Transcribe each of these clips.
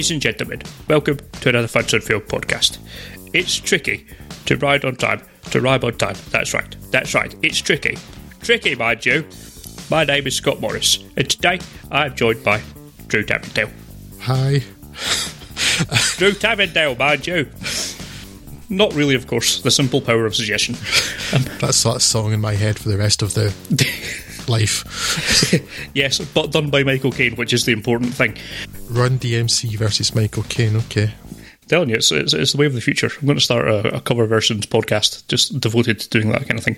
Ladies and gentlemen, welcome to another Fun Field podcast. It's tricky to ride on time, to ride on time. That's right, that's right, it's tricky. Tricky, mind you. My name is Scott Morris, and today I'm joined by Drew Tavendale. Hi. Drew Tavendale, mind you. Not really, of course, the simple power of suggestion. Um, That's that song in my head for the rest of the life. yes, but done by Michael Caine, which is the important thing. Run DMC versus Michael Caine, okay. telling you, it's, it's, it's, the way of the future. I'm going to start a, a cover versions podcast just devoted to doing that kind of thing.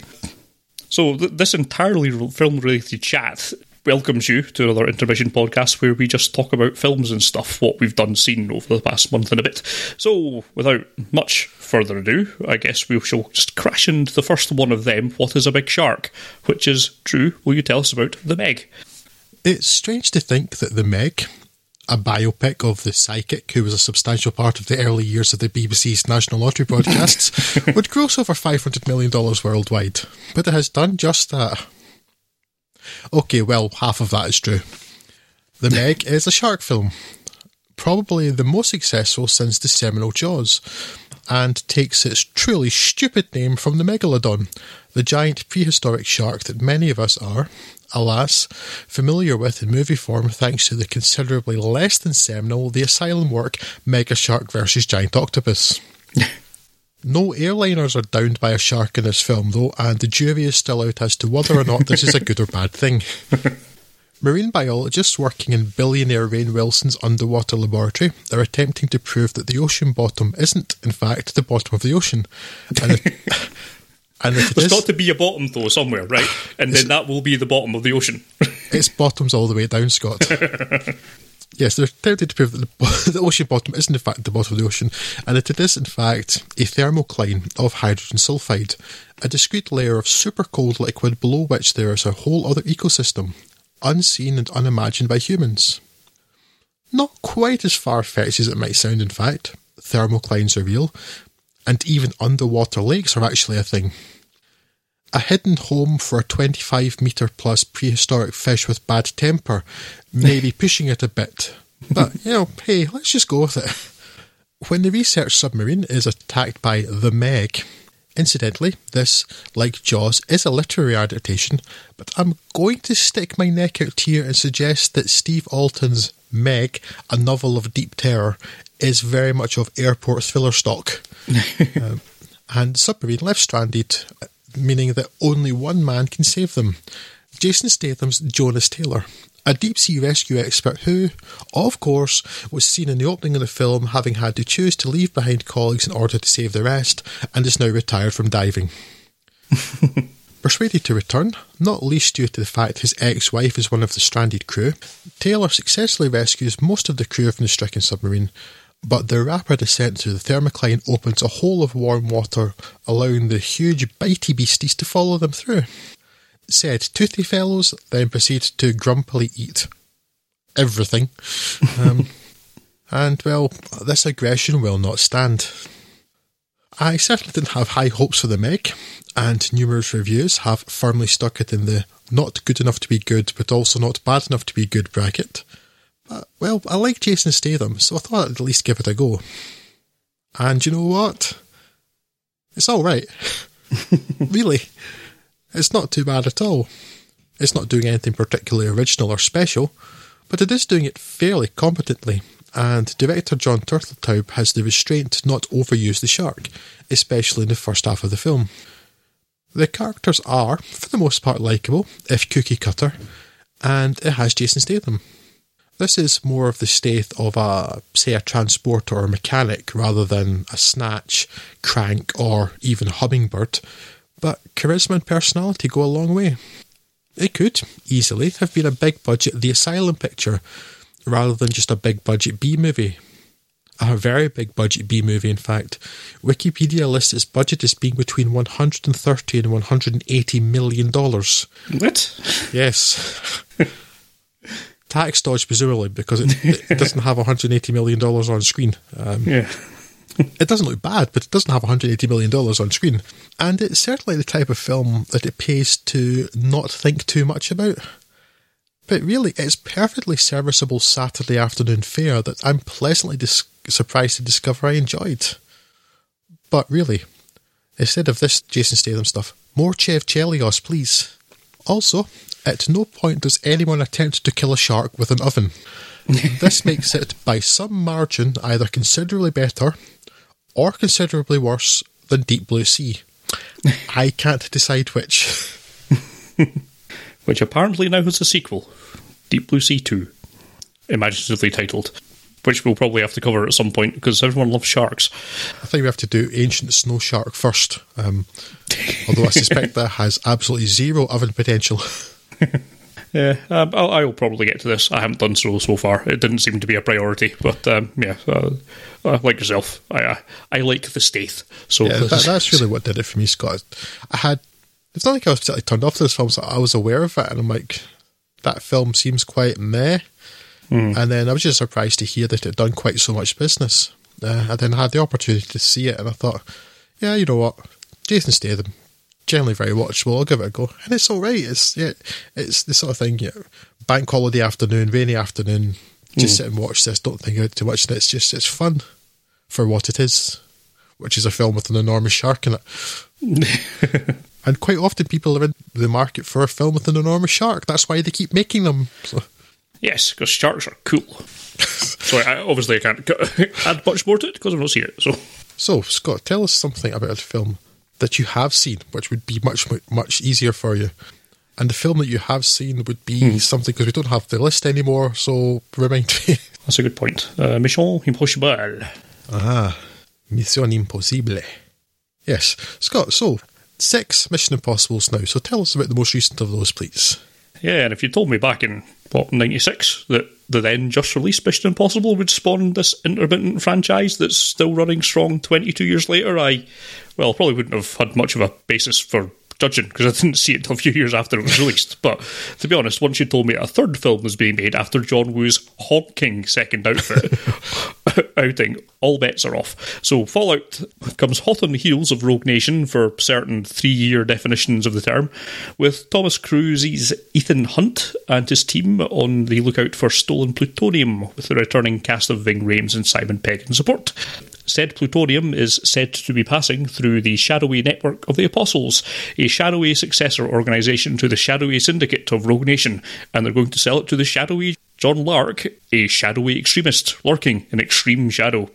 So, th- this entirely film related chat welcomes you to another intermission podcast where we just talk about films and stuff, what we've done, seen over the past month and a bit. So, without much further ado, I guess we shall just crash into the first one of them, What is a Big Shark? Which is, Drew, will you tell us about The Meg? It's strange to think that The Meg, a biopic of the psychic who was a substantial part of the early years of the BBC's National Lottery broadcasts, would gross over $500 million worldwide. But it has done just that. Okay, well, half of that is true. The Meg is a shark film, probably the most successful since the seminal Jaws, and takes its truly stupid name from the megalodon, the giant prehistoric shark that many of us are, alas, familiar with in movie form thanks to the considerably less than seminal The Asylum work Mega Shark vs. Giant Octopus. No airliners are downed by a shark in this film, though, and the jury is still out as to whether or not this is a good or bad thing. Marine biologists working in billionaire Rainn Wilson's underwater laboratory are attempting to prove that the ocean bottom isn't, in fact, the bottom of the ocean. And, it, and There's is, got to be a bottom, though, somewhere, right? And then that will be the bottom of the ocean. its bottom's all the way down, Scott. Yes, they're attempting to prove that the, the, ocean bottom isn't in fact the bottom of the ocean, and that it is in fact a thermocline of hydrogen sulfide, a discrete layer of super cold liquid below which there is a whole other ecosystem, unseen and unimagined by humans. Not quite as far fetched as it might sound, in fact. Thermoclines are real, and even underwater lakes are actually a thing a hidden home for a 25 metre plus prehistoric fish with bad temper, maybe pushing it a bit. But, you know, hey, let's just go with it. When the research submarine is attacked by the Meg, incidentally, this, like Jaws, is a literary adaptation, but I'm going to stick my neck out here and suggest that Steve Alten's Meg, a novel of deep terror, is very much of airport thriller stock. um, and Submarine left stranded meaning that only one man can save them. Jason Statham's Jonas Taylor, a deep sea rescue expert who, of course, was seen in the opening of the film having had to choose to leave behind colleagues in order to save the rest, and is now retired from diving. Persuaded to return, not least due to the fact his ex wife is one of the stranded crew, Taylor successfully rescues most of the crew from the stricken submarine, but the rapid descent through the thermocline opens a hole of warm water, allowing the huge bitey beasties to follow them through. Said toothy fellows then proceed to grumpily eat everything. Um, and well, this aggression will not stand. I certainly didn't have high hopes for the Meg, and numerous reviews have firmly stuck it in the not good enough to be good, but also not bad enough to be good bracket. Uh, well, I like Jason Statham, so I thought I'd at least give it a go. And you know what? It's alright. really. It's not too bad at all. It's not doing anything particularly original or special, but it is doing it fairly competently, and director John Turteltaub has the restraint to not overuse the shark, especially in the first half of the film. The characters are, for the most part, likeable, if cookie cutter, and it has Jason Statham. This is more of the state of a, say, a transporter or mechanic rather than a snatch, crank, or even a hummingbird. But charisma and personality go a long way. It could easily have been a big budget The Asylum picture rather than just a big budget B movie. A very big budget B movie, in fact. Wikipedia lists its budget as being between 130 and 180 million dollars. What? Yes. tax dodge, presumably, because it, it doesn't have $180 million on screen. Um, yeah. It doesn't look bad, but it doesn't have $180 million on screen. And it's certainly the type of film that it pays to not think too much about. But really, it's perfectly serviceable Saturday afternoon fare that I'm pleasantly dis- surprised to discover I enjoyed. But really, instead of this Jason Statham stuff, more Chev Chelios, please. Also, at no point does anyone attempt to kill a shark with an oven. this makes it, by some margin, either considerably better or considerably worse than Deep Blue Sea. I can't decide which. which apparently now has a sequel, Deep Blue Sea 2, imaginatively titled, which we'll probably have to cover at some point because everyone loves sharks. I think we have to do Ancient Snow Shark first, um, although I suspect that has absolutely zero oven potential. Yeah, um, I'll, I'll, probably get to this. I haven't done so so far. It didn't seem to be a priority, but um, yeah, uh, uh, like yourself, I uh, I like the state. So yeah, that, that's really what did it for me, Scott. I had it's not like I was particularly turned off to this film, so I was aware of it, and I'm like, that film seems quite meh. Mm. And then I was just surprised to hear that it had done quite so much business. Uh, and then I had the opportunity to see it, and I thought, yeah, you know what, Jason Statham, generally very watchable. I'll give it a go, and it's all right. It's yeah, it's the sort of thing. Yeah, bank holiday afternoon, rainy afternoon. Just mm. sit and watch this. Don't think about too much. And it's just it's fun for what it is, which is a film with an enormous shark in it. and quite often people are in the market for a film with an enormous shark. That's why they keep making them. So. Yes, because sharks are cool. so I, obviously I can't add much more to it because I've not seen it. So, so Scott, tell us something about a film that you have seen, which would be much much easier for you. And the film that you have seen would be hmm. something because we don't have the list anymore. So remind me. That's a good point. Uh, Mission Impossible. Ah, Mission Impossible. Yes, Scott. So six Mission Impossibles now. So tell us about the most recent of those, please. Yeah, and if you told me back in what '96 that the then just released Mission Impossible would spawn this intermittent franchise that's still running strong 22 years later, I well probably wouldn't have had much of a basis for judging because I didn't see it until a few years after it was released. but to be honest, once you told me a third film was being made after John Woo's honking second outfit outing, all bets are off. So Fallout comes hot on the heels of Rogue Nation for certain three-year definitions of the term, with Thomas Cruise's Ethan Hunt and his team on the lookout for stolen plutonium, with the returning cast of Ving Rhames and Simon Pegg in support. Said plutonium is said to be passing through the shadowy network of the Apostles, a shadowy successor organisation to the shadowy syndicate of Rogue Nation, and they're going to sell it to the shadowy John Lark, a shadowy extremist lurking in extreme shadow.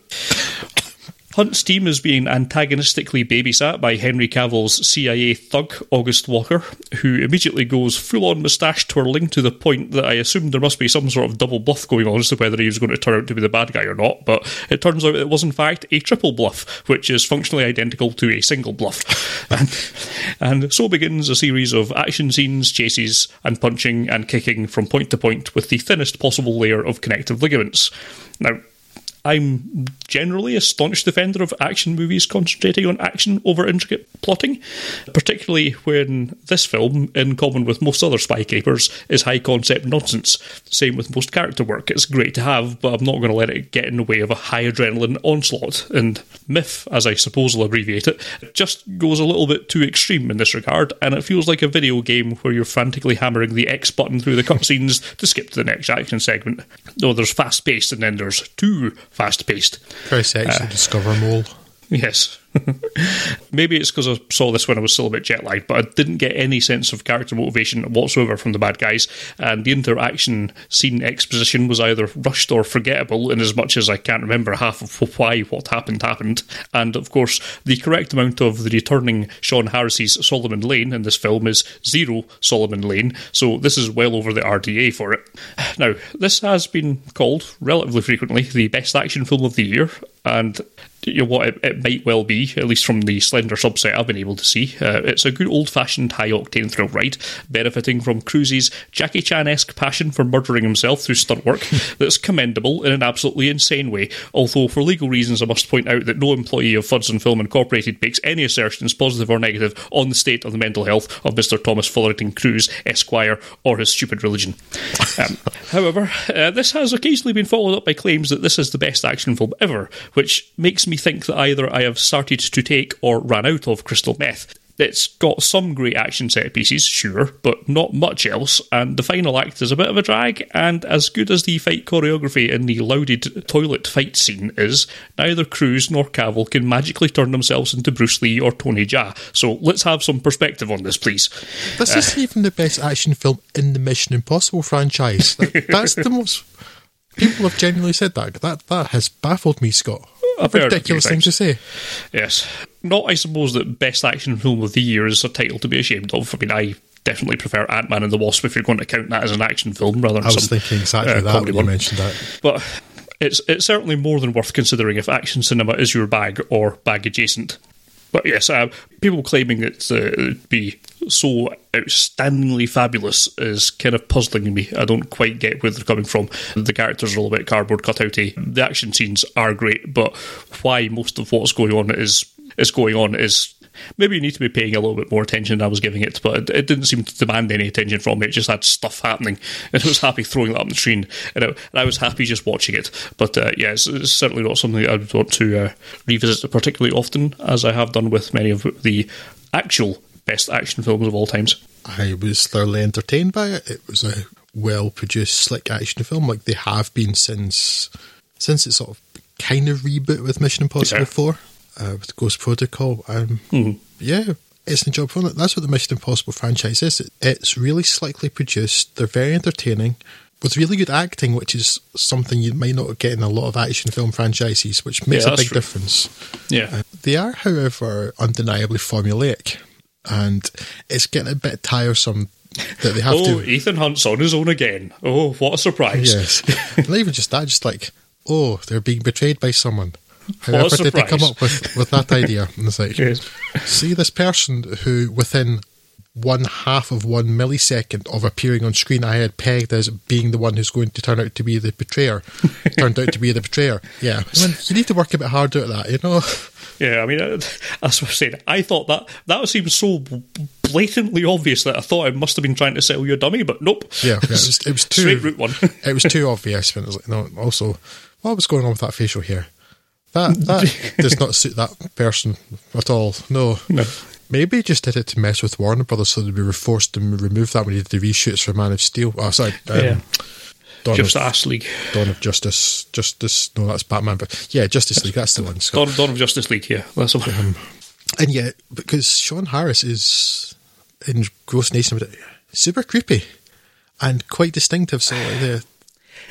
Hunt's team is being antagonistically babysat by Henry Cavill's CIA thug, August Walker, who immediately goes full on moustache twirling to the point that I assumed there must be some sort of double bluff going on as to whether he was going to turn out to be the bad guy or not, but it turns out it was in fact a triple bluff, which is functionally identical to a single bluff. and, and so begins a series of action scenes, chases, and punching and kicking from point to point with the thinnest possible layer of connective ligaments. Now, I'm generally a staunch defender of action movies concentrating on action over intricate plotting, particularly when this film, in common with most other spy capers, is high concept nonsense. Same with most character work. It's great to have, but I'm not going to let it get in the way of a high adrenaline onslaught. And MIF, as I suppose I'll abbreviate it, just goes a little bit too extreme in this regard, and it feels like a video game where you're frantically hammering the X button through the cutscenes to skip to the next action segment. Though there's fast paced and then there's too fast paced. Very sexy uh, Discover Mole. Yes. Maybe it's because I saw this when I was still a bit jet lagged, but I didn't get any sense of character motivation whatsoever from the bad guys, and the interaction scene exposition was either rushed or forgettable, in as much as I can't remember half of why what happened happened. And of course, the correct amount of the returning Sean Harris's Solomon Lane in this film is zero Solomon Lane, so this is well over the RDA for it. Now, this has been called relatively frequently the best action film of the year, and you know what it, it, might well be, at least from the slender subset I've been able to see. Uh, it's a good old fashioned high octane thrill ride, benefiting from Cruise's Jackie Chan esque passion for murdering himself through stunt work that's commendable in an absolutely insane way. Although, for legal reasons, I must point out that no employee of Fudson Film Incorporated makes any assertions, positive or negative, on the state of the mental health of Mr. Thomas Fullerton Cruise, Esquire, or his stupid religion. Um, however, uh, this has occasionally been followed up by claims that this is the best action film ever, which makes me think that either I have started to take or ran out of crystal meth. It's got some great action set pieces, sure, but not much else, and the final act is a bit of a drag, and as good as the fight choreography in the lauded toilet fight scene is, neither Cruise nor Cavill can magically turn themselves into Bruce Lee or Tony Jaa. So let's have some perspective on this, please. This uh, is even the best action film in the Mission Impossible franchise. That, that's the most. People have genuinely said that. That that has baffled me, Scott a ridiculous thing to say. Yes. Not, I suppose, that Best Action Film of the Year is a title to be ashamed of. I mean, I definitely prefer Ant Man and the Wasp if you're going to count that as an action film rather than I was some, thinking exactly uh, that when you mentioned that. But it's, it's certainly more than worth considering if action cinema is your bag or bag adjacent. But yes, uh, people claiming it uh, be so outstandingly fabulous is kind of puzzling me. I don't quite get where they're coming from. The characters are a little bit cardboard cutouty. The action scenes are great, but why most of what's going on is is going on is maybe you need to be paying a little bit more attention than I was giving it, but it, didn't seem to demand any attention from me. It just had stuff happening, and I was happy throwing that on the screen, and, it, and I was happy just watching it. But uh, yeah, it's, it's, certainly not something I would want to uh, revisit particularly often, as I have done with many of the actual best action films of all times. I was thoroughly entertained by it. It was a well produced, slick action film, like they have been since since it sort of kind of reboot with Mission Impossible yeah. 4 uh, with Ghost Protocol. Um, mm-hmm. Yeah, it's a job for it. That's what the Mission Impossible franchise is. It's really slickly produced. They're very entertaining with really good acting, which is something you might not get in a lot of action film franchises, which makes yeah, a big true. difference. Yeah, uh, they are, however, undeniably formulaic, and it's getting a bit tiresome that they have oh, to. Ethan Hunt's on his own again. Oh, what a surprise! Yes, not even just that, just like oh, they're being betrayed by someone. However, did they come up with, with that idea? And it's like, yes. see this person who, within one half of one millisecond of appearing on screen, I had pegged as being the one who's going to turn out to be the betrayer, turned out to be the betrayer. Yeah, I mean, you need to work a bit harder at that, you know. Yeah, I mean, uh, as I saying, I thought that that seemed so blatantly obvious that I thought I must have been trying to sell you a dummy, but nope. Yeah, yeah it, was, it was too straight route one. it was too obvious. But it was like, no. Also, what was going on with that facial hair? That that does not suit that person at all. No. No. Maybe he just did it to mess with Warner Brothers so that we were forced to remove that when he did the reshoots for Man of Steel. Oh, sorry. Um, yeah. Dawn Justice of, League. Dawn of Justice. Justice. No, that's Batman. But yeah, Justice League. That's the one. Dawn, Dawn of Justice League. Yeah, that's the one. Um, and yeah, because Sean Harris is in Ghost Nation, super creepy and quite distinctive. So like the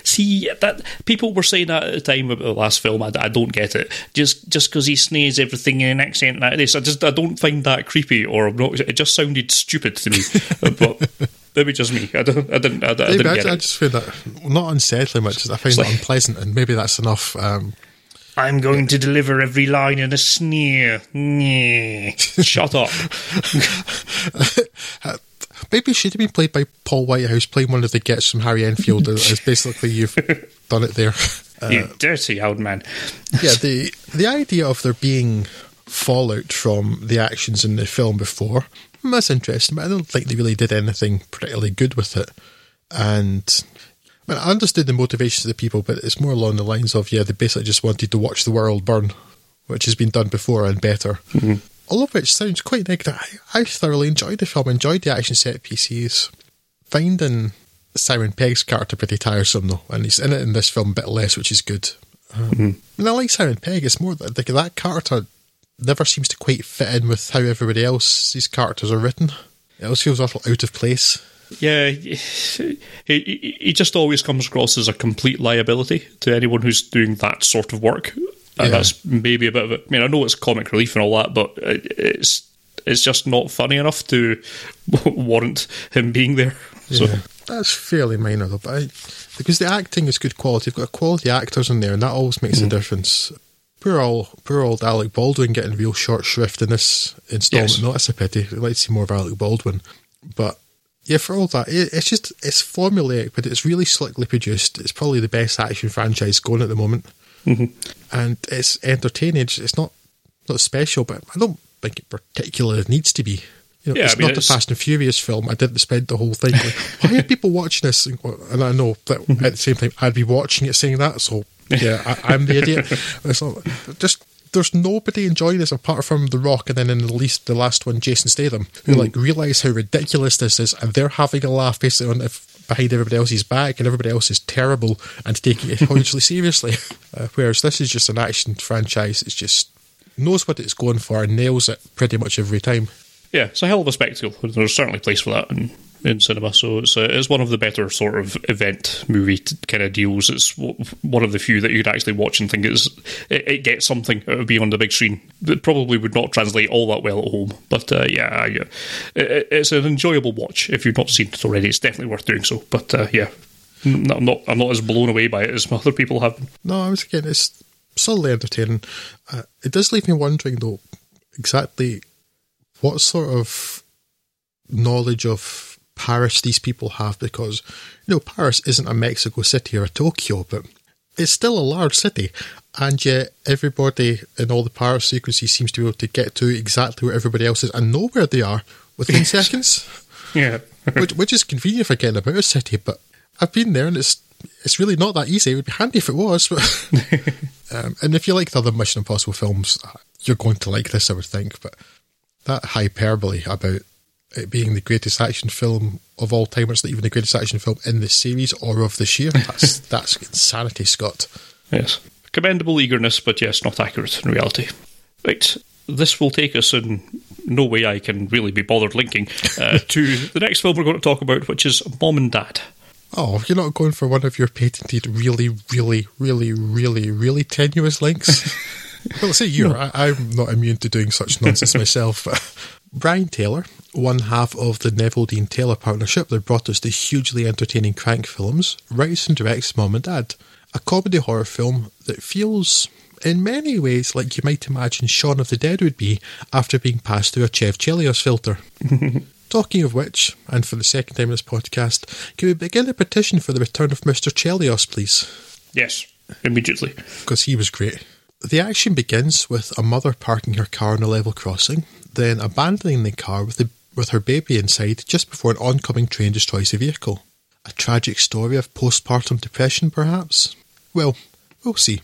See that people were saying that at the time about the last film. I, I don't get it. Just just because he sneers everything in an accent like this, I just I don't find that creepy or not, it just sounded stupid to me. but maybe just me. I don't. I didn't. I, I didn't I, get I, it. I just find that not unsettling much. I find that unpleasant, and maybe that's enough. Um, I'm going to deliver every line in a sneer. Shut up. Maybe should have been played by Paul Whitehouse, playing one of the gets from Harry Enfield. as basically you've done it there. Uh, you dirty old man. yeah, the the idea of there being fallout from the actions in the film before that's interesting, but I don't think they really did anything particularly good with it. And I, mean, I understood the motivations of the people, but it's more along the lines of yeah, they basically just wanted to watch the world burn, which has been done before and better. Mm-hmm all of which sounds quite negative. I, I thoroughly enjoyed the film, enjoyed the action set pieces. Finding Simon Pegg's character pretty tiresome though, and he's in it in this film a bit less, which is good. Um, mm-hmm. And I like Simon Pegg. It's more that like, that character never seems to quite fit in with how everybody else's characters are written. It always feels a little out of place. Yeah, he, he just always comes across as a complete liability to anyone who's doing that sort of work. And yeah. that's maybe a bit of it. I mean, I know it's comic relief and all that, but it's it's just not funny enough to warrant him being there. So. Yeah, that's fairly minor though, but I, because the acting is good quality, you've got quality actors in there, and that always makes mm. a difference. Poor old, poor old Alec Baldwin getting real short shrift in this installment. Yes. No, that's a pity. I'd like to see more of Alec Baldwin, but yeah, for all that, it, it's just it's formulaic, but it's really slickly produced. It's probably the best action franchise going at the moment. Mm-hmm. And it's entertaining. It's not not special, but I don't think it particularly needs to be. You know, yeah, it's I mean, not it's... a Fast and Furious film. I didn't spend the whole thing like, why are people watching this? And I know that at the same time, I'd be watching it saying that. So yeah, I, am the idiot. It's not, just there's nobody enjoying this apart from The Rock, and then in the least the last one, Jason Statham, who Hmm. like realize how ridiculous this is, and they're having a laugh basically on if, behind everybody else's back, and everybody else is terrible and taking it hugely seriously. Uh, whereas this is just an action franchise; it's just knows what it's going for and nails it pretty much every time. Yeah, it's a hell of a spectacle. There's certainly a place for that in cinema. So it's, uh, it's one of the better sort of event movie kind of deals. It's one of the few that you could actually watch and think it's, it, it gets something out of being on the big screen. It probably would not translate all that well at home. But uh, yeah, yeah. It, it's an enjoyable watch. If you've not seen it already, it's definitely worth doing so. But uh, yeah, I'm not, I'm not as blown away by it as other people have. No, I was again, it's solidly entertaining. Uh, it does leave me wondering though, exactly what sort of knowledge of Paris these people have because you know Paris isn't a Mexico City or a Tokyo, but it's still a large city, and yet everybody in all the Paris sequences seems to be able to get to exactly where everybody else is and know where they are within seconds, Yeah. which, which is convenient for getting about a city. But I've been there, and it's it's really not that easy. It would be handy if it was, but um, and if you like the other Mission Impossible films, you're going to like this, I would think. But that hyperbole about it being the greatest action film of all time, it's not even the greatest action film in the series or of this year. That's that's insanity, Scott. Yes. Commendable eagerness, but yes, not accurate in reality. Right. This will take us in no way I can really be bothered linking uh, to the next film we're going to talk about, which is Mom and Dad. Oh, you're not going for one of your patented, really, really, really, really, really tenuous links. well, say you. I, I'm not immune to doing such nonsense myself. Brian Taylor, one half of the Neveldine Taylor partnership that brought us the hugely entertaining Crank films, writes and directs Mom and Dad, a comedy horror film that feels, in many ways, like you might imagine Shaun of the Dead would be after being passed through a Chev Chelios filter. Talking of which, and for the second time in this podcast, can we begin a petition for the return of Mr. Chelios, please? Yes, immediately. Because he was great. The action begins with a mother parking her car on a level crossing, then abandoning the car with, the, with her baby inside just before an oncoming train destroys the vehicle. A tragic story of postpartum depression, perhaps? Well, we'll see.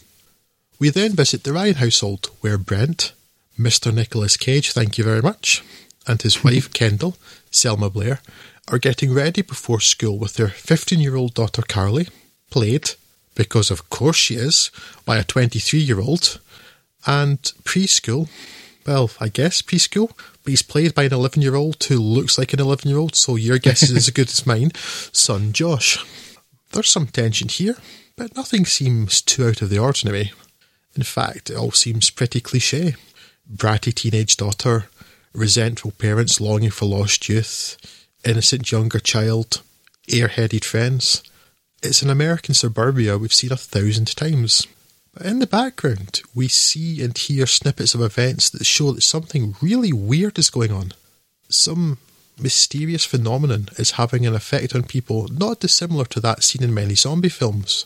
We then visit the Ryan household, where Brent, Mr. Nicolas Cage, thank you very much, and his wife Kendall, Selma Blair, are getting ready before school with their 15 year old daughter Carly, played, because of course she is, by a 23 year old, and preschool, well, I guess preschool, he's played by an 11 year old who looks like an 11 year old, so your guess is as good as mine, son Josh. There's some tension here, but nothing seems too out of the ordinary. In fact, it all seems pretty cliche. Bratty teenage daughter, resentful parents longing for lost youth, innocent younger child, airheaded friends. It's an American suburbia we've seen a thousand times. But in the background, we see and hear snippets of events that show that something really weird is going on. Some mysterious phenomenon is having an effect on people not dissimilar to that seen in many zombie films,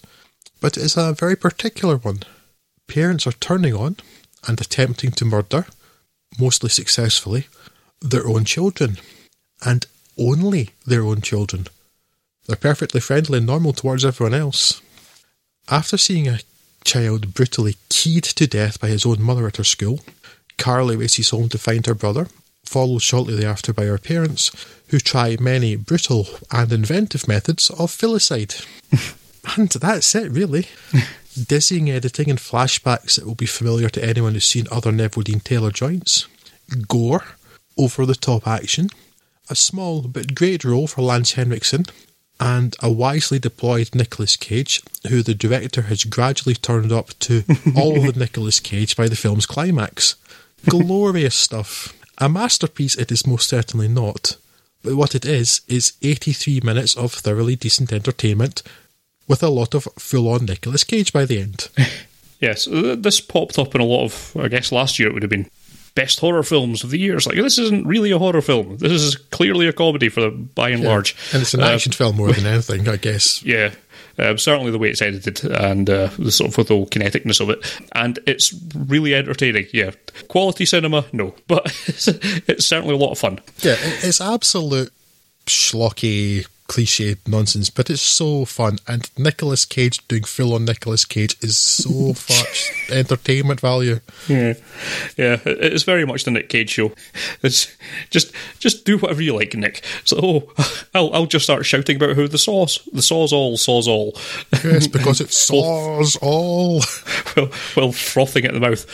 but it is a very particular one. Parents are turning on and attempting to murder, mostly successfully, their own children, and only their own children. They're perfectly friendly and normal towards everyone else. After seeing a child brutally keyed to death by his own mother at her school, Carly races home to find her brother, followed shortly thereafter by her parents, who try many brutal and inventive methods of filicide. and that's it, really. Dizzying editing and flashbacks that will be familiar to anyone who's seen other Neveldine Taylor joints. Gore, over the top action, a small but great role for Lance Henriksen, and a wisely deployed Nicolas Cage, who the director has gradually turned up to all the Nicolas Cage by the film's climax. Glorious stuff. A masterpiece it is most certainly not, but what it is is 83 minutes of thoroughly decent entertainment with a lot of full on Nicolas Cage by the end. Yes, uh, this popped up in a lot of, I guess last year it would have been best horror films of the year. It's like, this isn't really a horror film. This is clearly a comedy for the, by and large. And it's an Uh, action film more than anything, I guess. Yeah, um, certainly the way it's edited and uh, the sort of with the whole kineticness of it, and it's really entertaining. Yeah, quality cinema, no, but it's, it's certainly a lot of fun. Yeah, it's absolute schlocky cliched nonsense, but it's so fun. And Nicolas Cage doing full on Nicolas Cage is so much entertainment value. Yeah, yeah, it's very much the Nick Cage show. It's just just do whatever you like, Nick. So oh, I'll I'll just start shouting about who the sauce, the saws all, saws all. Yes, because it saws all. well, well, frothing at the mouth.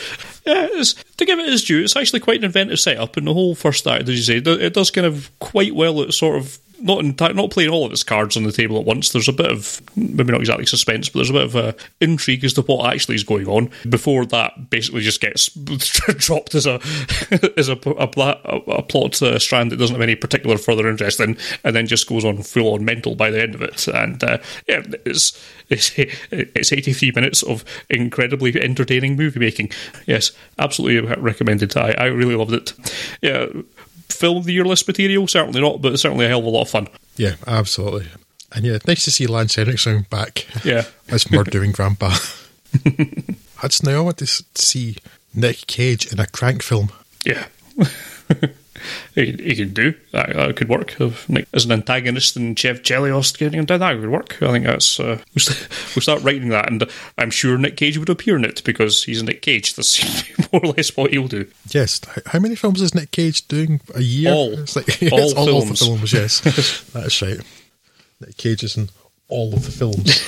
Yeah, to give it its due, it's actually quite an inventive setup, and the whole first act, as you say, it does kind of quite well at sort of not not playing all of its cards on the table at once. There's a bit of maybe not exactly suspense, but there's a bit of uh, intrigue as to what actually is going on before that basically just gets dropped as a as a a, a, a plot uh, strand that doesn't have any particular further interest in, and then just goes on full on mental by the end of it. And uh, yeah, it's it's it's 83 minutes of incredibly entertaining movie making. Yes, absolutely recommended. I I really loved it. Yeah film of the year list material. Certainly not, but it's certainly a hell of a lot of fun. Yeah, absolutely. And yeah, nice to see Lance Henriksen back. Yeah, as murdering Grandpa. Now I want to see Nick Cage in a crank film. Yeah. he, he can do that. That could work. Like, as an antagonist in Chev Chelios getting him down, that would work. I think that's uh, we'll start writing that, and I'm sure Nick Cage would appear in it because he's Nick Cage. That's more or less what he'll do. Yes. How many films is Nick Cage doing a year? All. It's like, all, it's all films. of the films. Yes, that's right. Nick Cage is in all of the films.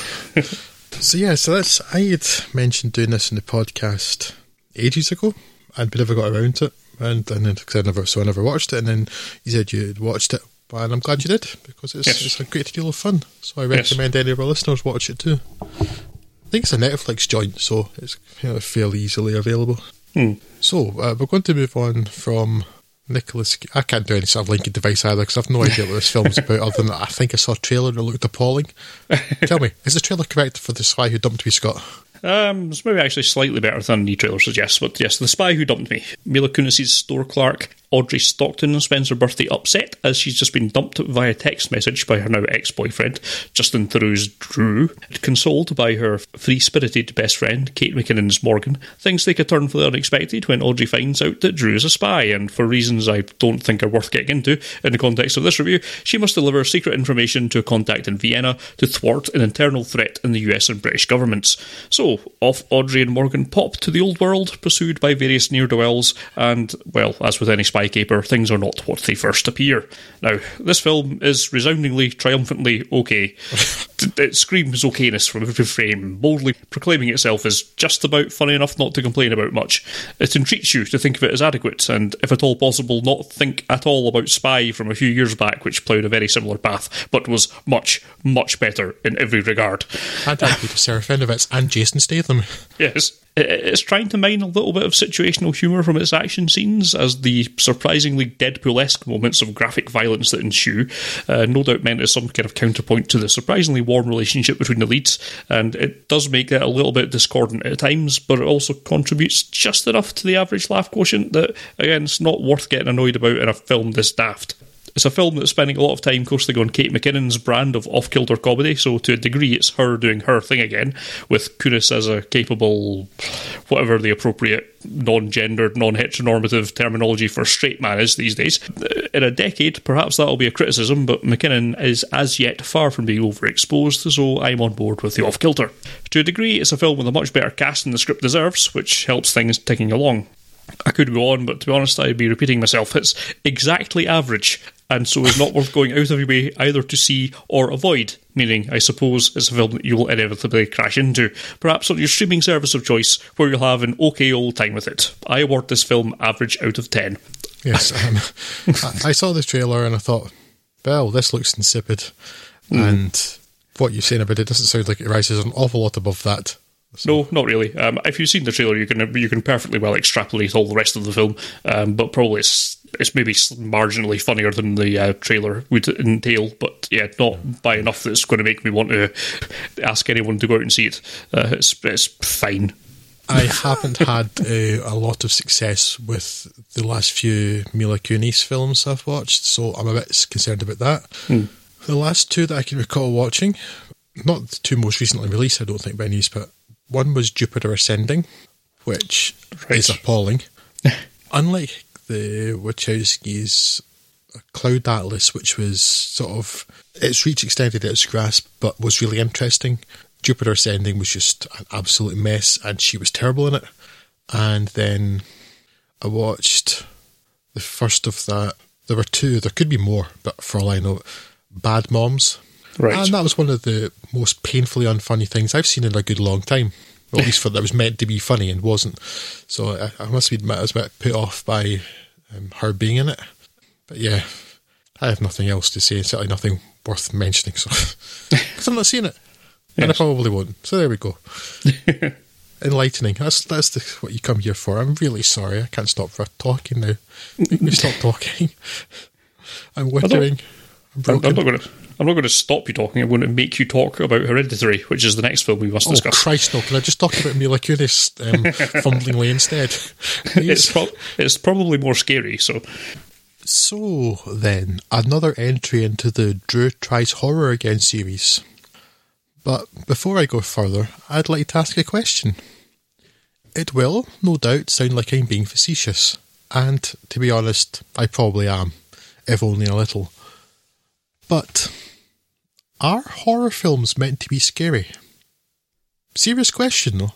so yeah, so that's I had mentioned doing this in the podcast ages ago, and we never got around to it and and then cause I never so I never watched it, and then you said you would watched it, and I'm glad you did because it's Yes. it's a great deal of fun. So I Yes. recommend any of our listeners watch it too. I think it's a Netflix joint, so it's you know, fairly easily available. Hmm. So uh, we're going to move on from Nicolas. I can't do any sort of linking device either because I've no idea what this film's about. Other than that, I think I saw a trailer and it looked appalling. Tell me, is the trailer correct for the spy who dumped me, Scott? Um, it's maybe actually slightly better than the trailer suggests, but yes, The Spy Who Dumped Me. Mila Kunis's store clerk, Audrey Stockton, and Spencer birthday upset as she's just been dumped via text message by her now ex boyfriend, Justin Theroux's Drew. Consoled by her free spirited best friend, Kate McKinnon's Morgan, things take a turn for the unexpected when Audrey finds out that Drew is a spy, and for reasons I don't think are worth getting into in the context of this review, she must deliver secret information to a contact in Vienna to thwart an internal threat in the US and British governments. So, off Audrey and Morgan pop to the old world, pursued by various near do wells, and, well, as with any spy caper, things are not what they first appear. Now, this film is resoundingly, triumphantly okay. it screams okayness from every frame, boldly proclaiming itself as just about funny enough not to complain about much. It entreats you to think of it as adequate, and if at all possible, not think at all about Spy from a few years back, which ploughed a very similar path, but was much, much better in every regard. And Peter Serafinowicz and Jason Statham. Yes. It- It's trying to mine a little bit of situational humour from its action scenes, as the surprisingly Deadpool esque moments of graphic violence that ensue, uh, no doubt meant as some kind of counterpoint to the surprisingly warm relationship between the leads, and it does make that a little bit discordant at times, but it also contributes just enough to the average laugh quotient that, again, it's not worth getting annoyed about in a film this daft. It's a film that's spending a lot of time coasting on Kate McKinnon's brand of off kilter comedy, so to a degree it's her doing her thing again, with Kunis as a capable, whatever the appropriate non gendered, non heteronormative terminology for straight man is these days. In a decade, perhaps that'll be a criticism, but McKinnon is as yet far from being overexposed, so I'm on board with the off kilter. To a degree, it's a film with a much better cast than the script deserves, which helps things ticking along. I could go on, but to be honest, I'd be repeating myself. It's exactly average, and so is not worth going out of your way either to see or avoid. Meaning, I suppose it's a film that you will inevitably crash into, perhaps on your streaming service of choice, where you'll have an okay old time with it. I award this film average out of 10. Yes, um, I, I saw the trailer and I thought, well, this looks insipid. And what you're saying about it doesn't sound like it rises an awful lot above that. No, not really. Um, if you've seen the trailer, you can you can perfectly well extrapolate all the rest of the film, um, but probably it's it's maybe marginally funnier than the uh, trailer would entail. But yeah, not by enough that it's going to make me want to ask anyone to go out and see it. Uh, it's it's fine. I haven't had uh, a lot of success with the last few Mila Kunis films I've watched, so I'm a bit concerned about that. The last two that I can recall watching, not the two most recently released, I don't think, by any but one was Jupiter Ascending, which Right. is appalling. Unlike the Wachowskis, Cloud Atlas, which was sort of its reach extended its grasp, but was really interesting. Jupiter Ascending was just an absolute mess, and she was terrible in it. And then I watched the first of that. There were two. There could be more, but for all I know, Bad Moms. Right. And that was one of the most painfully unfunny things I've seen in a good long time. Well, at least for that was meant to be funny and wasn't. So I, I must admit I was a bit put off by um, her being in it. But yeah, I have nothing else to say. Certainly nothing worth mentioning. So because I'm not seeing it, and I probably won't. So there we go. Enlightening. That's that's the, what you come here for. I'm really sorry. I can't stop for talking now. Make me stop talking. I'm withering. I'm I'm, broken. I'm not going to. I'm not going to stop you talking. I'm going to make you talk about Hereditary, which is the next film we must Oh discuss. Christ! No, can I just talk about Mila Kunis um, fumblingly instead? it's pro- it's probably more scary. So So then, another entry into the Drew Tries Horror Again series. But before I go further, I'd like to ask a question. It will, no doubt, sound like I'm being facetious, and to be honest, I probably am, if only a little. But are horror films meant to be scary? Serious question, though.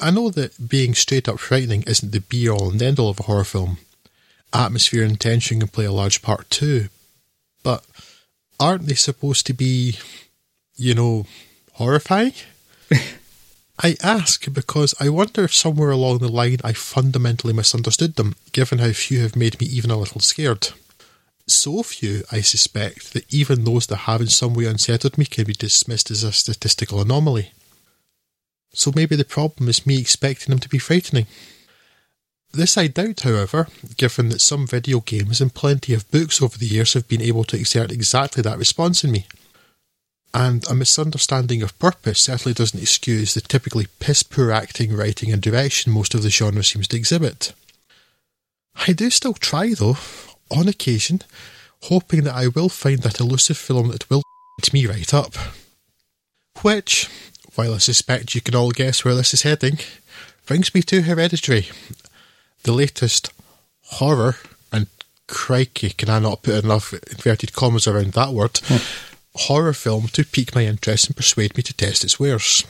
I know that being straight up frightening isn't the be all and end all of a horror film atmosphere and tension can play a large part too. But aren't they supposed to be, you know, horrifying? I ask because I wonder if somewhere along the line I fundamentally misunderstood them, given how few have made me even a little scared. So few, I suspect, that even those that have in some way unsettled me can be dismissed as a statistical anomaly. So maybe the problem is me expecting them to be frightening. This I doubt, however, given that some video games and plenty of books over the years have been able to exert exactly that response in me. And a misunderstanding of purpose certainly doesn't excuse the typically piss poor acting, writing, and direction most of the genre seems to exhibit. I do still try, though, on occasion, hoping that I will find that elusive film that will me right up. Which, while I suspect you can all guess where this is heading, brings me to Hereditary, the latest horror, and crikey, can I not put enough inverted commas around that word, hmm. horror film to pique my interest and persuade me to test its wares.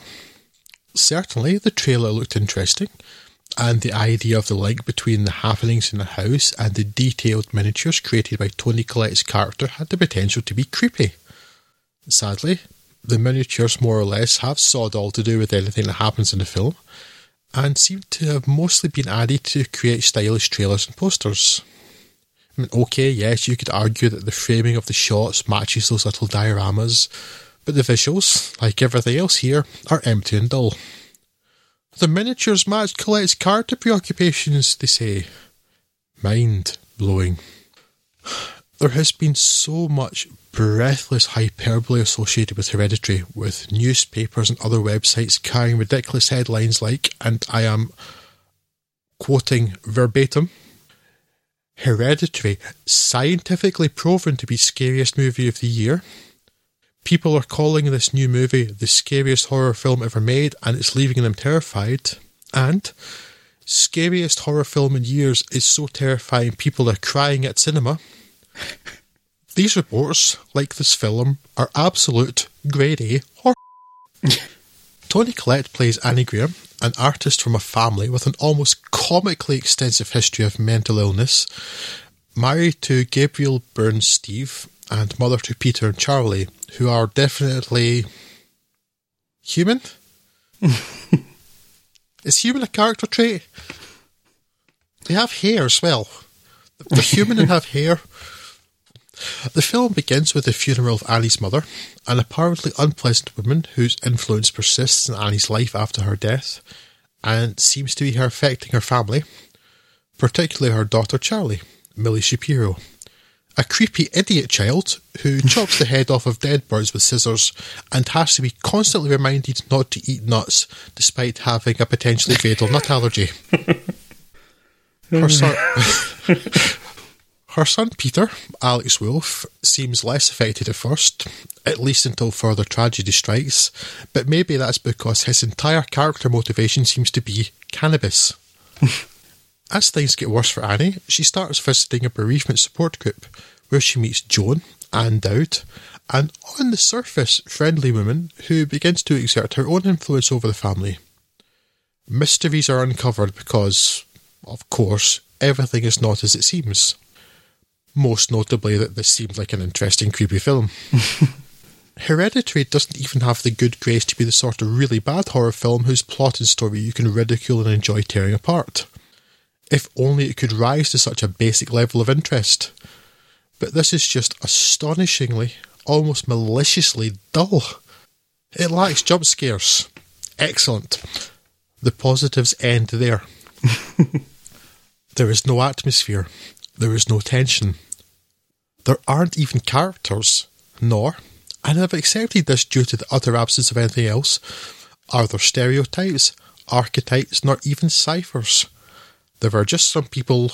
Certainly, the trailer looked interesting, and the idea of the link between the happenings in the house and the detailed miniatures created by Toni Collette's character had the potential to be creepy. Sadly, the miniatures more or less have sod all to do with anything that happens in the film, and seem to have mostly been added to create stylish trailers and posters. I mean, okay, yes, you could argue that the framing of the shots matches those little dioramas, but the visuals, like everything else here, are empty and dull. The miniatures match Collette's character preoccupations, they say. Mind blowing. There has been so much breathless hyperbole associated with Hereditary, with newspapers and other websites carrying ridiculous headlines like, and I am quoting verbatim, Hereditary, scientifically proven to be scariest movie of the year. People are calling this new movie the scariest horror film ever made, and it's leaving them terrified. And scariest horror film in years is so terrifying people are crying at cinema. These reports, like this film, are absolute grade A horror. Toni Collette plays Annie Graham, an artist from a family with an almost comically extensive history of mental illness, married to Gabriel Byrne's Steve, and mother to Peter and Charlie, who are definitely human. Is human a character trait? They have hair as well. They're human and have hair. The film begins with the funeral of Annie's mother, an apparently unpleasant woman whose influence persists in Annie's life after her death, and seems to be affecting her family, particularly her daughter Charlie, Millie Shapiro, a creepy idiot child who chops the head off of dead birds with scissors and has to be constantly reminded not to eat nuts despite having a potentially fatal nut allergy. Oh, her son, her son Peter, Alex Wolff, seems less affected at first, at least until further tragedy strikes, but maybe that's because his entire character motivation seems to be cannabis. As things get worse for Annie, she starts visiting a bereavement support group where she meets Joan, Ann Dowd, an on the surface friendly woman who begins to exert her own influence over the family. Mysteries are uncovered because, of course, everything is not as it seems. Most notably, that this seemed like an interesting, creepy film. Hereditary doesn't even have the good grace to be the sort of really bad horror film whose plot and story you can ridicule and enjoy tearing apart. If only it could rise to such a basic level of interest. But this is just astonishingly, almost maliciously dull. It lacks jump scares. Excellent. The positives end there. there is no atmosphere. There is no tension. There aren't even characters, nor, and I've accepted this due to the utter absence of anything else, are there stereotypes, archetypes, nor even ciphers. There are just some people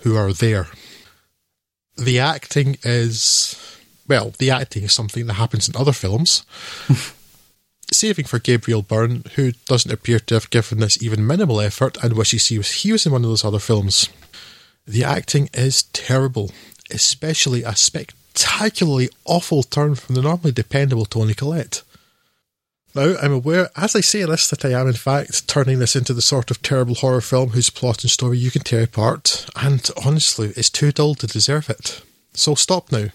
who are there. The acting is. Well, the acting is something that happens in other films. Saving for Gabriel Byrne, who doesn't appear to have given this even minimal effort and wishes he was, he was in one of those other films. The acting is terrible, especially a spectacularly awful turn from the normally dependable Toni Collette. Now, I'm aware, as I say this, that I am in fact turning this into the sort of terrible horror film whose plot and story you can tear apart, and honestly, it's too dull to deserve it. So stop now.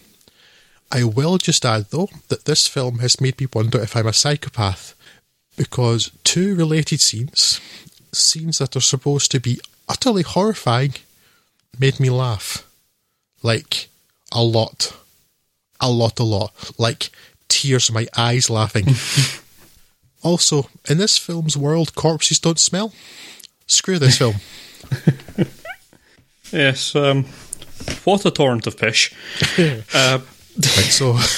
I will just add, though, that this film has made me wonder if I'm a psychopath, because two related scenes, scenes that are supposed to be utterly horrifying, made me laugh. Like, a lot. A lot, a lot. Like, tears in my eyes laughing. also, in this film's world, corpses don't smell. Screw this film. yes, um, what a torrent of pish. uh, so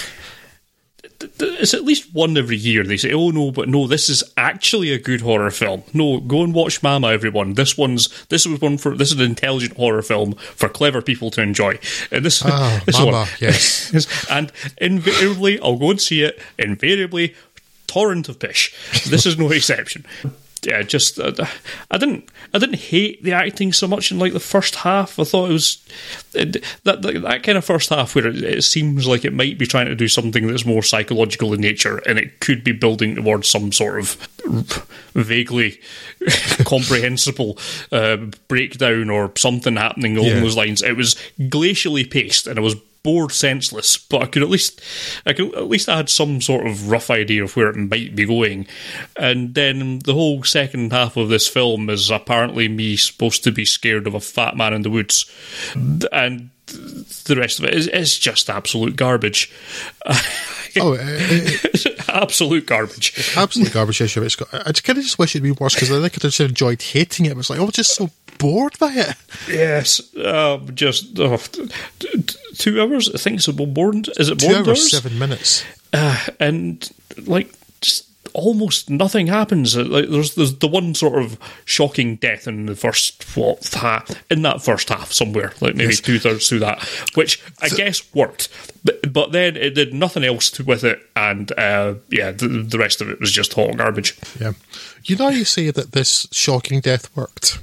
it's at least one every year. They say, "Oh no, but no, this is actually a good horror film." No, go and watch Mama, everyone. This one's this was one for this is an intelligent horror film for clever people to enjoy. And this, Ah, this Mama, one, yes. and invariably, I'll go and see it. Invariably, torrent of pish. This is no exception. Yeah, just uh, I didn't I didn't hate the acting so much in like the first half. I thought it was it, that, that that kind of first half where it, it seems like it might be trying to do something that's more psychological in nature, and it could be building towards some sort of vaguely comprehensible uh, breakdown or something happening along Yeah. those lines. It was glacially paced, and it was bored senseless. But I could at least, I could at least I had some sort of rough idea of where it might be going. And then the whole second half of this film is apparently me supposed to be scared of a fat man in the woods, and the rest of it is, is just absolute garbage. oh, it, it, absolute garbage. absolute garbage issue. It's got, I kind of just wish it'd been worse because I think I just enjoyed hating it. It was like I was just so bored by it. Yes, uh, just oh, t- t- two hours. I think it's about Bond. Is it Two Bond hours, seven minutes. Uh, and like just almost nothing happens. Like there's there's the one sort of shocking death in the first what half in that first half somewhere, like maybe Yes. two thirds through that, which I guess worked. But, but then it did nothing else to, with it, and uh, yeah, the, the rest of it was just hot garbage. Yeah. You know, how you say that this shocking death worked.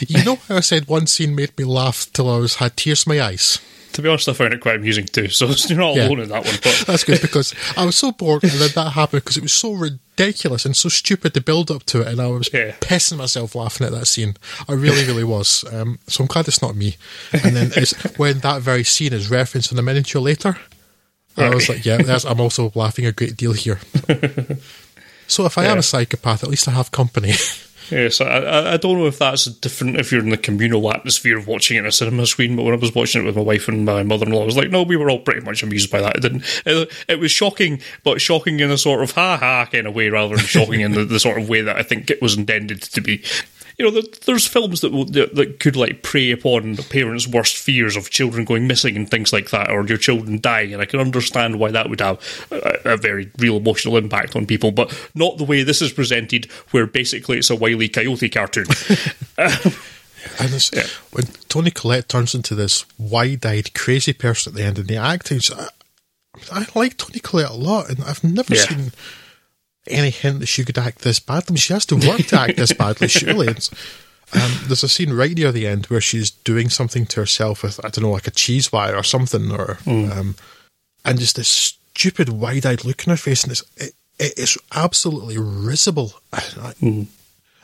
You know how I said one scene made me laugh till I was had tears in my eyes. To be honest, I found it quite amusing too. So you're not Yeah. alone in that one. But That's good because I was so bored and then that happened because it was so ridiculous and so stupid to build up to it, and I was Yeah. pissing myself laughing at that scene. I really, really was. Um, so I'm glad it's not me. And then it's when that very scene is referenced in a miniature later. I was like, yeah, that's, I'm also laughing a great deal here. So if I am a psychopath, at least I have company. Yes, I, I- don't know if that's different if you're in the communal atmosphere of watching it in a cinema screen. But when I was watching it with my wife and my mother-in-law, I was like, no, we were all pretty much amused by that. It didn't. It, it was shocking, but shocking in a sort of ha ha kind of way, rather than shocking in the, the sort of way that I think it was intended to be. You know, there, there's films that, will, that that could like prey upon the parents' worst fears of children going missing and things like that, or your children dying, and I can understand why that would have a, a very real emotional impact on people, but not the way this is presented, where basically it's a wily coyote cartoon. Um, and it's, when Toni Collette turns into this wide-eyed, crazy person at the end, and the acting, I, I like Toni Collette a lot, and I've never Yeah. seen any hint that she could act this badly. I mean, she has to work to act this badly, surely. It's, Um, there's a scene right near the end where she's doing something to herself with I don't know, like a cheese wire or something, or um, and just this stupid wide-eyed look in her face, and it's it, it is absolutely risible. I,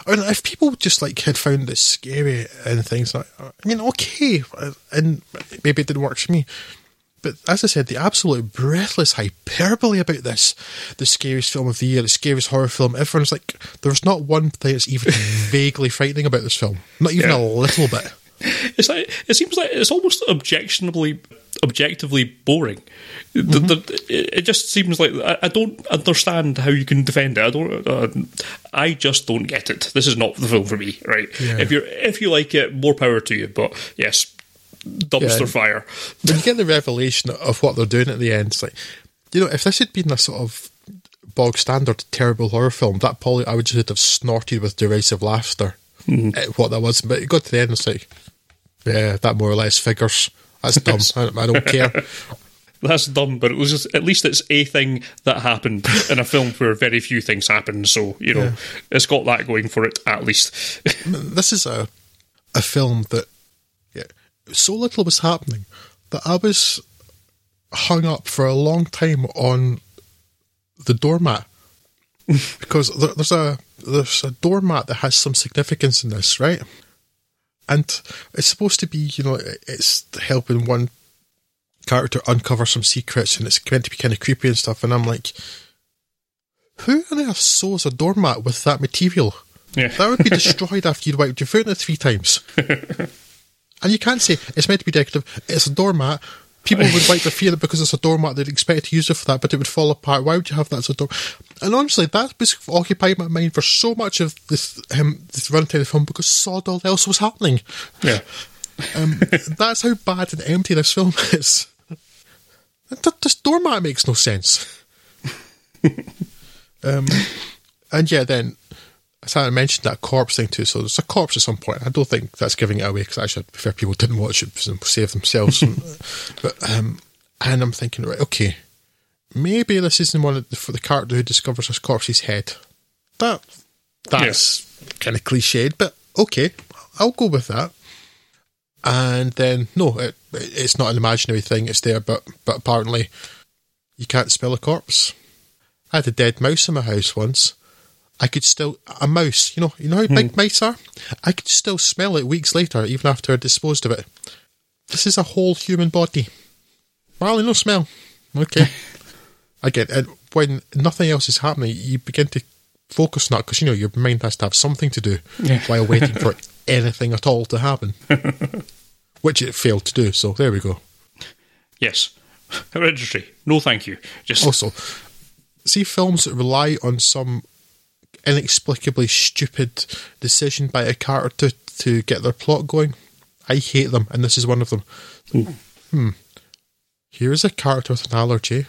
I mean, if people just like had found it scary and things like, I mean, okay, and maybe it didn't work for me. But as I said, the absolute breathless hyperbole about this, the scariest film of the year, the scariest horror film, everyone's like, there's not one thing that's even vaguely frightening about this film. Not even Yeah. a little bit. It's like it seems like it's almost objectionably, objectively boring. The- the- it just seems like I, I don't understand how you can defend it. I don't. Uh, I just don't get it. This is not the film for me. Right? Yeah. If you're if you like it, more power to you. But yes, dumpster Yeah. fire. when you get the revelation of what they're doing at the end, it's like, you know, if this had been a sort of bog standard terrible horror film, that probably I would just have snorted with derisive laughter mm-hmm. at what that was. But it got to the end, it's like, yeah, that more or less figures. That's dumb. I, I don't care. That's dumb, but it was just, at least it's a thing that happened in a film where very few things happen. So you know, Yeah. it's got that going for it at least. this is a a film that yeah, so little was happening that I was hung up for a long time on the doormat because there, there's a there's a doormat that has some significance in this, right? And it's supposed to be, you know, it's helping one character uncover some secrets, and it's meant to be kind of creepy and stuff. And I'm like, who on earth sews a doormat with that material? yeah, That would be destroyed after you'd wiped your foot in it three times. and you can't say it's meant to be decorative. It's a doormat. People would their feet in it because it's a doormat. They'd expect to use it for that, but it would fall apart. Why would you have that as a door? And honestly, that was occupied my mind for so much of this um, this runtime of the film because sod all else was happening. yeah. Um, that's how bad and empty this film is. Th- This doormat makes no sense. um, and yeah, then as I mentioned that corpse thing too. So there's a corpse at some point. I don't think that's giving it away because I should prefer people didn't watch it and save themselves. but um, and I'm thinking, right, okay, maybe this isn't one of the, for the character who discovers his corpse's head. That that's kind of cliched, but okay, I'll go with that. And then no, it, it's not an imaginary thing. It's there, but but apparently you can't smell a corpse. I had a dead mouse in my house once. I could still a mouse. You know, you know how big hmm. mice are. I could still smell it weeks later, even after I disposed of it. This is a whole human body. Well, no smell. Okay. Again, and when nothing else is happening, you begin to focus on that because you know your mind has to have something to do Yeah. while waiting for anything at all to happen, which it failed to do. So there we go. Yes. Hereditary. No, thank you. Just Also, see films that rely on some inexplicably stupid decision by a character to, to get their plot going. I hate them, and this is one of them. Hmm. Here's a character with an allergy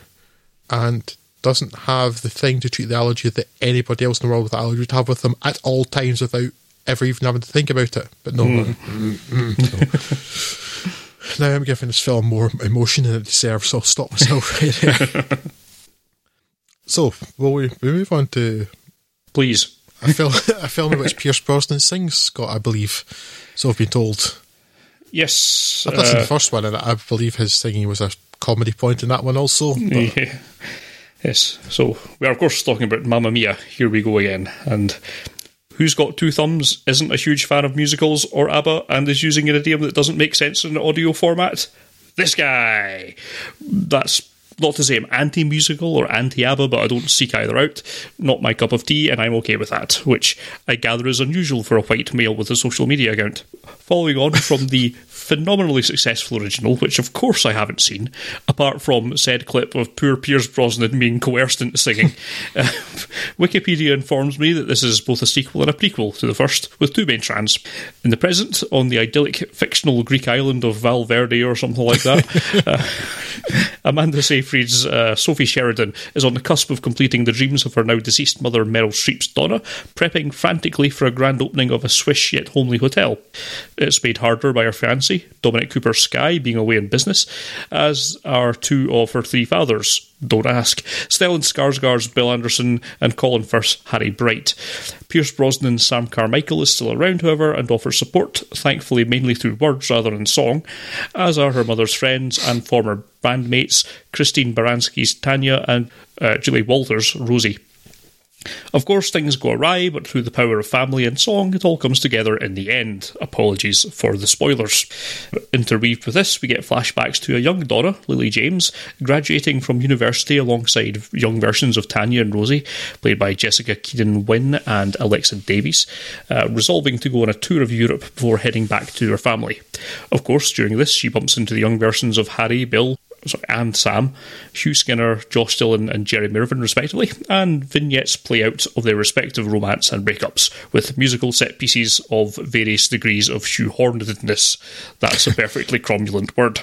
and doesn't have the thing to treat the allergy that anybody else in the world with allergy would have with them at all times without ever even having to think about it. But no. mm, mm, no. now I'm giving this film more emotion than it deserves, so I'll stop myself right there. So, will we, we move on to please. a film, a film in which Pierce Brosnan sings, Scott, I believe. So I've been told. Yes. I've listened to uh, the first one, and I believe his singing was a comedy point in that one also. Yeah. Yes. So we are, of course, talking about Mamma Mia. Here we go again. And who's got two thumbs isn't a huge fan of musicals or ABBA and is using an idiom that doesn't make sense in an audio format? This guy. That's not to say I'm anti musical or anti ABBA, but I don't seek either out. Not my cup of tea, and I'm okay with that, which I gather is unusual for a white male with a social media account. Following on from the phenomenally successful original, which of course I haven't seen, apart from said clip of poor Pierce Brosnan being coerced into singing. uh, Wikipedia informs me that this is both a sequel and a prequel to the first, with two main strands. In the present, on the idyllic fictional Greek island of Valverde or something like that, uh, Amanda Seyfried's uh, Sophie Sheridan is on the cusp of completing the dreams of her now deceased mother Meryl Streep's Donna, prepping frantically for a grand opening of a swish yet homely hotel. It's made harder by her fiancé, Dominic Cooper Sky, being away in business, as are two of her three fathers, Don't ask. Stellan Skarsgård's Bill Anderson and Colin Firth's Harry Bright. Pierce Brosnan's Sam Carmichael is still around, however, and offers support, thankfully mainly through words rather than song, as are her mother's friends and former bandmates Christine Baranski's Tanya and uh, Julie Walters' Rosie. Of course, things go awry, but through the power of family and song, it all comes together in the end. Apologies for the spoilers. Interweaved with this, we get flashbacks to a young Donna, Lily James, graduating from university alongside young versions of Tanya and Rosie, played by Jessica Keenan Wynn and Alexa Davies, uh, resolving to go on a tour of Europe before heading back to her family. Of course, during this, she bumps into the young versions of Harry, Bill, sorry, and Sam, Hugh Skinner, Josh Dylan, and Jerry Irvine, respectively, and vignettes play out of their respective romance and breakups, with musical set pieces of various degrees of shoehornedness. That's a perfectly cromulent word.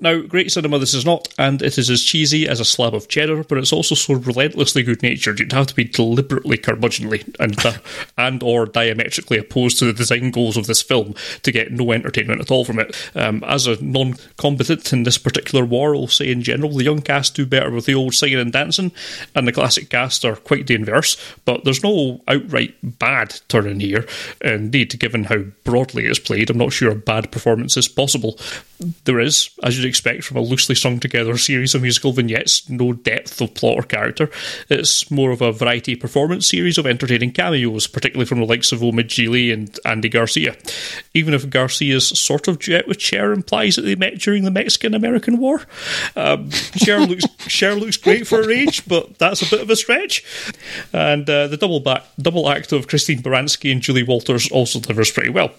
Now, great cinema this is not, and it is as cheesy as a slab of cheddar, but it's also so relentlessly good-natured you'd have to be deliberately curmudgeonly and and or diametrically opposed to the design goals of this film to get no entertainment at all from it. Um, as a non-combatant in this particular war, I'll say in general, the young cast do better with the old singing and dancing, and the classic cast are quite the inverse. But there's no outright bad turn in here. Indeed, given how broadly it's played, I'm not sure a bad performance is possible. There is, as you'd expect from a loosely strung together series of musical vignettes, no depth of plot or character. It's more of a variety performance series of entertaining cameos, particularly from the likes of Omid Djalili and Andy Garcia. Even if Garcia's sort of duet with Cher implies that they met during the Mexican American War. Um, Cher, looks, Cher looks great for her age, but that's a bit of a stretch. And uh, the double, back, double act of Christine Baranski and Julie Walters also delivers pretty well.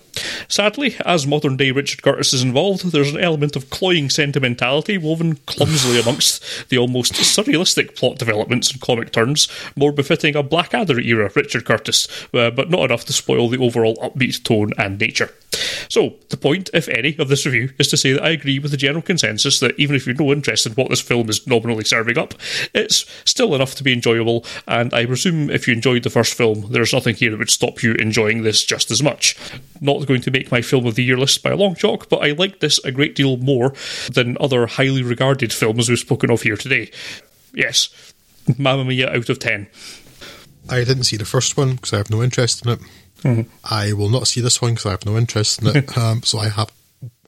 Sadly, as modern day Richard Curtis is involved, there's an element of cloying sentimentality woven clumsily amongst the almost surrealistic plot developments and comic turns, more befitting a Blackadder era Richard Curtis, uh, but not enough to spoil the overall upbeat tone and nature. So, the point, if any, of this review is to say that I agree with the general consensus that even if you're no interest in what this film is nominally serving up, it's still enough to be enjoyable, and I presume if you enjoyed the first film, there's nothing here that would stop you enjoying this just as much. Not going to make my film of the year list by a long chalk, but I like this a great deal more than other highly regarded films we've spoken of here today. Yes, Mamma Mia out of 10. I didn't see the first one because I have no interest in it. Mm-hmm. I will not see this one because I have no interest in it. um, so I have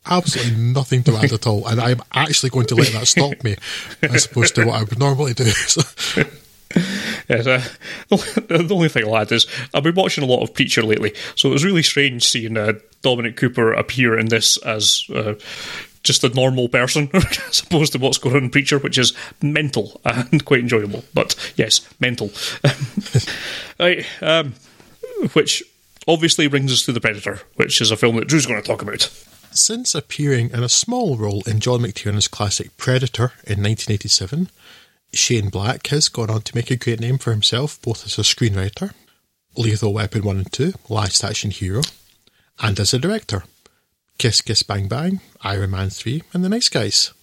absolutely nothing to add at all, and I'm actually going to let that stop me, as opposed to what I would normally do. So. Yes, uh, the only thing I'll add is I've been watching a lot of Preacher lately, so it was really strange seeing uh, Dominic Cooper appear in this as uh, just a normal person as opposed to what's going on in Preacher, which is mental and quite enjoyable. But yes, mental. right, um, which obviously brings us to The Predator, which is a film that Drew's going to talk about. Since appearing in a small role in John McTiernan's classic Predator in 1987, Shane Black has gone on to make a great name for himself, both as a screenwriter, Lethal Weapon 1 and 2, Last Action Hero, and as a director, Kiss Kiss Bang Bang, Iron Man 3, and The Nice Guys.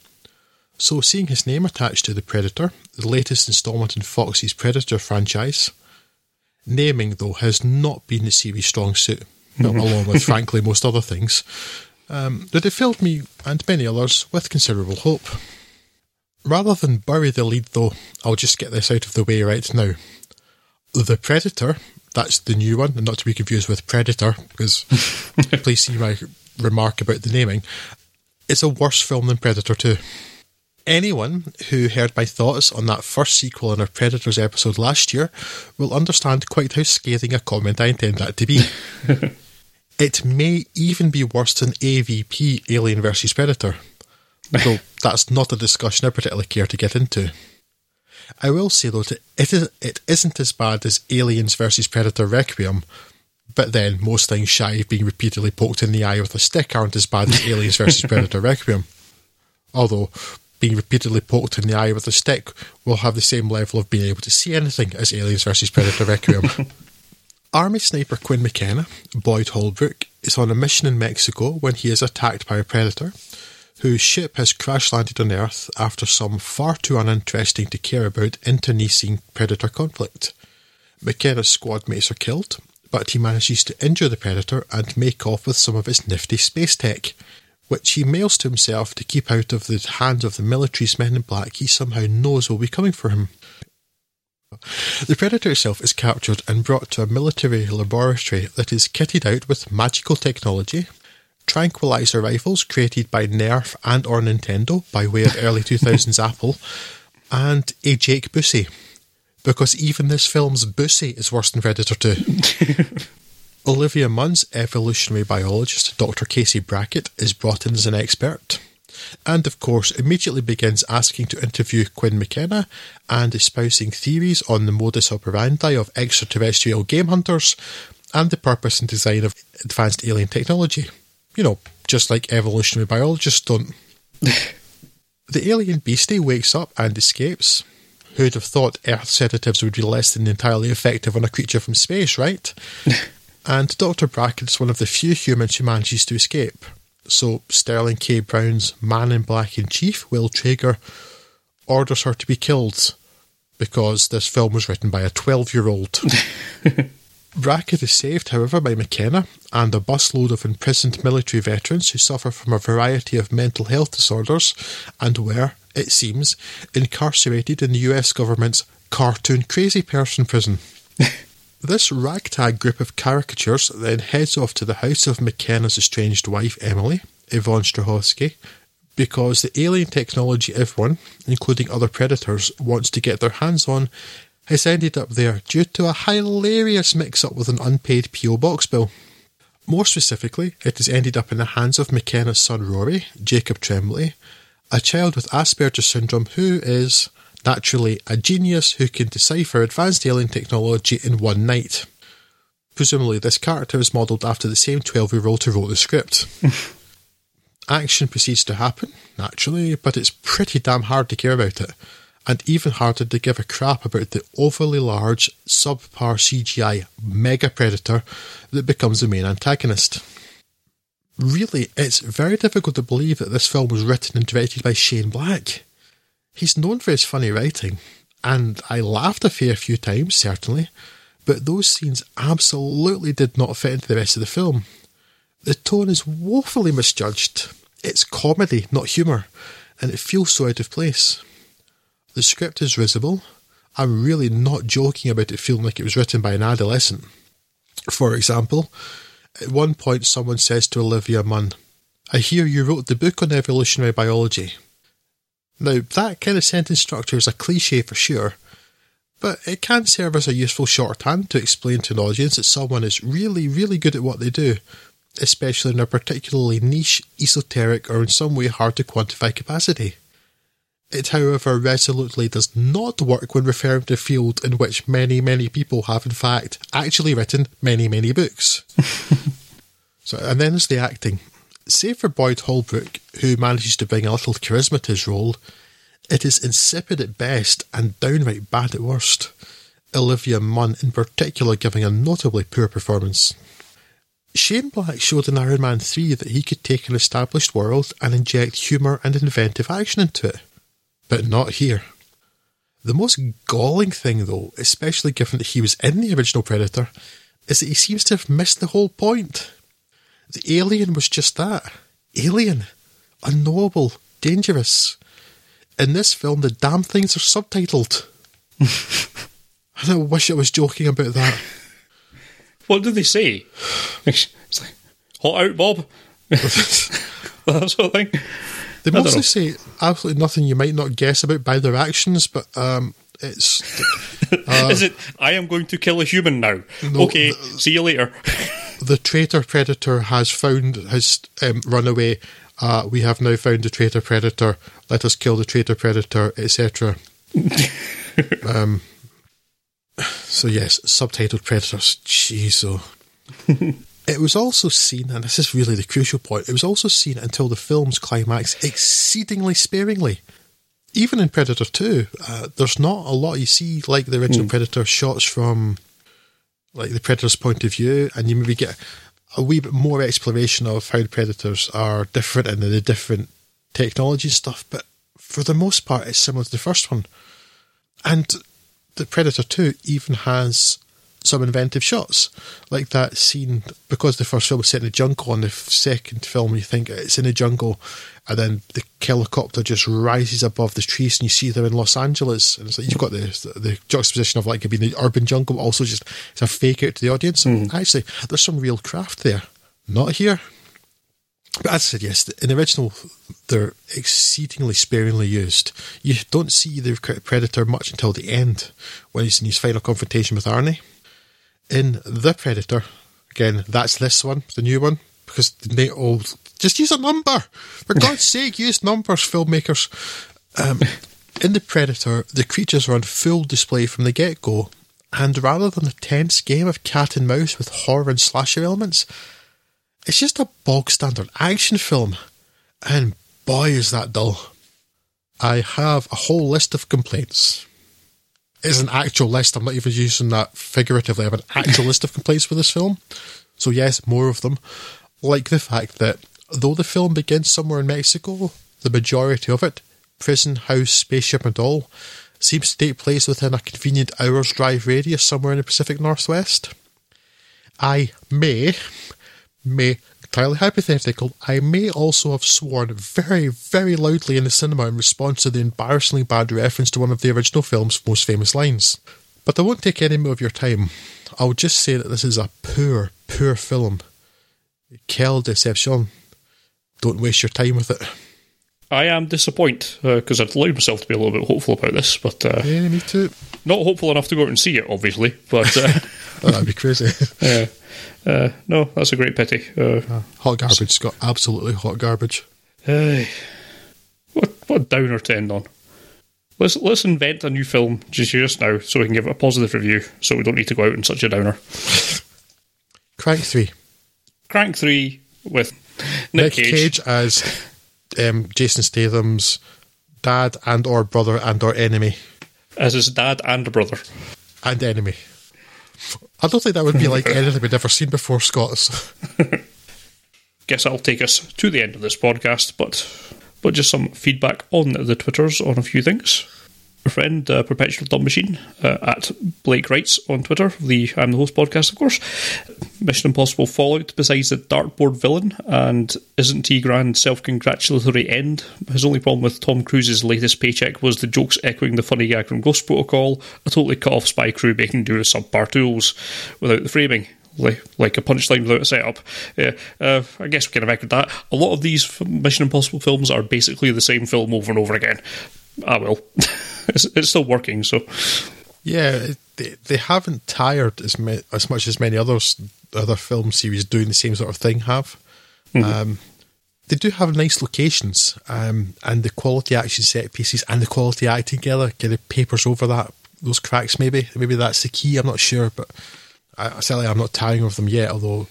So, seeing his name attached to The Predator, the latest installment in Fox's Predator franchise, naming though has not been the series' strong suit, along with frankly most other things, um, that it filled me and many others with considerable hope. Rather than bury the lead though, I'll just get this out of the way right now. The Predator, that's the new one, and not to be confused with Predator, because please see my remark about the naming, it's a worse film than Predator 2. Anyone who heard my thoughts on that first sequel in our Predators episode last year will understand quite how scathing a comment I intend that to be. it may even be worse than AVP Alien vs Predator, though that's not a discussion I particularly care to get into. I will say though that it, is, it isn't as bad as Aliens versus Predator Requiem, but then most things shy of being repeatedly poked in the eye with a stick aren't as bad as Aliens versus Predator Requiem. Although being repeatedly poked in the eye with a stick will have the same level of being able to see anything as Aliens versus Predator Requiem. Army sniper Quinn McKenna, Boyd Holbrook, is on a mission in Mexico when he is attacked by a predator, whose ship has crash landed on Earth after some far too uninteresting to care about internecine predator conflict. McKenna's squad mates are killed, but he manages to injure the predator and make off with some of its nifty space tech. which he mails to himself to keep out of the hands of the military's men in black he somehow knows will be coming for him. The Predator itself is captured and brought to a military laboratory that is kitted out with magical technology, tranquilizer rifles created by Nerf and or Nintendo by way of early 2000s Apple, and a Jake Busey. Because even this film's Busey is worse than Predator 2. Olivia Munn's evolutionary biologist, Dr. Casey Brackett, is brought in as an expert and of course immediately begins asking to interview Quinn McKenna and espousing theories on the modus operandi of extraterrestrial game hunters and the purpose and design of advanced alien technology. You know, just like evolutionary biologists don't. the alien beastie wakes up and escapes. Who'd have thought Earth sedatives would be less than entirely effective on a creature from space, right? and Dr. Brackett is one of the few humans who manages to escape. So Sterling K. Brown's Man in Black in Chief, Will Traeger, orders her to be killed because this film was written by a 12 year old. Brackett is saved, however, by McKenna and a busload of imprisoned military veterans who suffer from a variety of mental health disorders and were, it seems, incarcerated in the US government's cartoon crazy person prison. This ragtag group of caricatures then heads off to the house of McKenna's estranged wife, Emily, Yvonne Strahovski, because the alien technology everyone, including other predators, wants to get their hands on has ended up there due to a hilarious mix up with an unpaid P.O. box bill. More specifically, it has ended up in the hands of McKenna's son Rory, Jacob Tremblay, a child with Asperger's syndrome who is, naturally a genius who can decipher advanced alien technology in one night. Presumably, this character is modelled after the same 12 year old who wrote the script. Action proceeds to happen, naturally, but it's pretty damn hard to care about it, and even harder to give a crap about the overly large, subpar CGI mega predator that becomes the main antagonist. Really, it's very difficult to believe that this film was written and directed by Shane Black. He's known for his funny writing, and I laughed a fair few times, certainly, but those scenes absolutely did not fit into the rest of the film. The tone is woefully misjudged. It's comedy, not humour, and it feels so out of place. The script is risible. I'm really not joking about it feeling like it was written by an adolescent. For example, at one point someone says to Olivia Munn, I hear you wrote the book on evolutionary biology. Now, that kind of sentence structure is a cliche for sure, but it can serve as a useful shorthand to explain to an audience that someone is really, really good at what they do, especially in a particularly niche, esoteric, or in some way hard to quantify capacity. It, however, resolutely does not work when referring to a field in which many, many people have, in fact, actually written many, many books. so, and then there's the acting. Save for Boyd Holbrook, who manages to bring a little charisma to his role, it is insipid at best and downright bad at worst. Olivia Munn, in particular, giving a notably poor performance. Shane Black showed in Iron Man 3 that he could take an established world and inject humour and inventive action into it. But not here. The most galling thing, though, especially given that he was in the original Predator, is that he seems to have missed the whole point. The alien was just that alien, unknowable, dangerous. In this film, the damn things are subtitled. and I wish I was joking about that. What do they say? It's like, hot out, Bob. that sort of thing. They mostly say absolutely nothing you might not guess about by their actions, but um, it's. Uh, Is it? I am going to kill a human now. No, okay, the, see you later. the traitor predator has found has um, run away. Uh, we have now found the traitor predator. Let us kill the traitor predator, etc. um, so yes, subtitled predators. Jeez, oh. It was also seen, and this is really the crucial point. It was also seen until the film's climax exceedingly sparingly. Even in Predator Two, uh, there's not a lot you see like the original mm. Predator shots from like the predator's point of view, and you maybe get a wee bit more exploration of how the predators are different and the different technology stuff. But for the most part, it's similar to the first one. And the Predator 2 even has some inventive shots, like that scene because the first film was set in the jungle, and the second film you think it's in the jungle, and then the helicopter just rises above the trees, and you see them in Los Angeles, and it's like you've got the the juxtaposition of like it being the urban jungle, but also just it's a fake out to the audience. Mm. Actually, there's some real craft there. Not here. But as I said, yes, in the original, they're exceedingly sparingly used. You don't see the Predator much until the end, when he's in his final confrontation with Arnie. In The Predator, again, that's this one, the new one, because they all just use a number. For God's sake, use numbers, filmmakers. Um, in The Predator, the creatures are on full display from the get go, and rather than a tense game of cat and mouse with horror and slasher elements, it's just a bog standard action film. And boy, is that dull. I have a whole list of complaints. It's an actual list. I'm not even using that figuratively. I have an actual list of complaints for this film. So, yes, more of them. Like the fact that though the film begins somewhere in Mexico, the majority of it, prison, house, spaceship, and all, seems to take place within a convenient hour's drive radius somewhere in the Pacific Northwest. I may may, entirely hypothetical, I may also have sworn very, very loudly in the cinema in response to the embarrassingly bad reference to one of the original film's most famous lines. But I won't take any more of your time. I'll just say that this is a poor, poor film. Quelle deception. Don't waste your time with it. I am disappointed because uh, I'd allowed myself to be a little bit hopeful about this, but uh, yeah, me too. Not hopeful enough to go out and see it, obviously. But uh, oh, that'd be crazy. yeah, uh, no, that's a great pity. Uh, hot garbage, Scott. Absolutely hot garbage. Hey, what what downer to end on. Let's let's invent a new film just just now so we can give it a positive review, so we don't need to go out in such a downer. Crank three. Crank three with Nick, Nick Cage. Cage as um, Jason Statham's dad and or brother and or enemy. As his dad and brother. And enemy. I don't think that would be like anything we'd ever seen before, Scott. Guess that'll take us to the end of this podcast, but but just some feedback on the Twitters on a few things friend, uh, Perpetual Dumb Machine, uh, at Blake Wrights on Twitter, the I'm the Host podcast, of course. Mission Impossible Fallout, besides the dartboard villain, and isn't T Grand self congratulatory end? His only problem with Tom Cruise's latest paycheck was the jokes echoing the funny gag from Ghost Protocol, a totally cut off spy crew making do with subpar tools without the framing like, like a punchline without a setup. Yeah, uh, I guess we can record that. A lot of these Mission Impossible films are basically the same film over and over again. Ah, well. it's, it's still working. So yeah, they, they haven't tired as as much as many others other film series doing the same sort of thing have. Mm-hmm. Um, they do have nice locations, um, and the quality action set pieces and the quality acting together kind of papers over that those cracks. Maybe maybe that's the key. I'm not sure, but I, sadly I'm not tiring of them yet. Although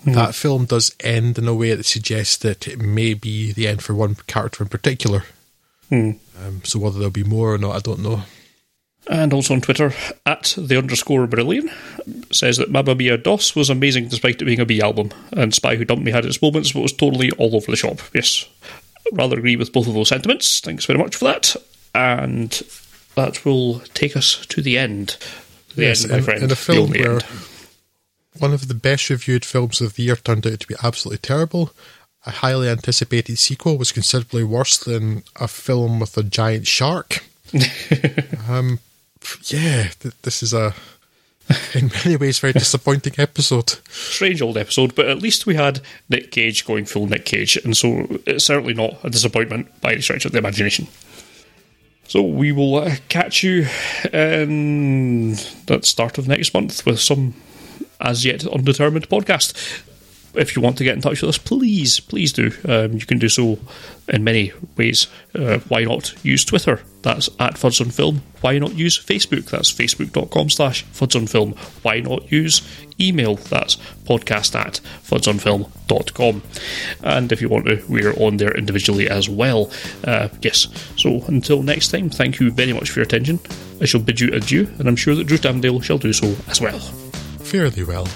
mm-hmm. that film does end in a way that suggests that it may be the end for one character in particular. Mm. Um, so whether there'll be more or not, I don't know. And also on Twitter, at the underscore brilliant, says that Mamma Mia DOS was amazing despite it being a B album, and Spy Who Dumped Me had its moments, but was totally all over the shop. Yes, rather agree with both of those sentiments. Thanks very much for that. And that will take us to the end. The yes, end, my in, friend. In a film where end. one of the best reviewed films of the year turned out to be absolutely terrible, a highly anticipated sequel was considerably worse than a film with a giant shark. um, yeah, th- this is a, in many ways, very disappointing episode. Strange old episode, but at least we had Nick Cage going full Nick Cage, and so it's certainly not a disappointment by any stretch of the imagination. So we will uh, catch you in the start of next month with some as yet undetermined podcast if you want to get in touch with us, please, please do. Um, you can do so in many ways. Uh, why not use Twitter? That's at Fuds on Film. Why not use Facebook? That's facebook.com slash Fuds on Film. Why not use email? That's podcast at fudsonfilm.com. And if you want to, we're on there individually as well. Uh, yes. So until next time, thank you very much for your attention. I shall bid you adieu, and I'm sure that Drew Tamdale shall do so as well. Fairly well.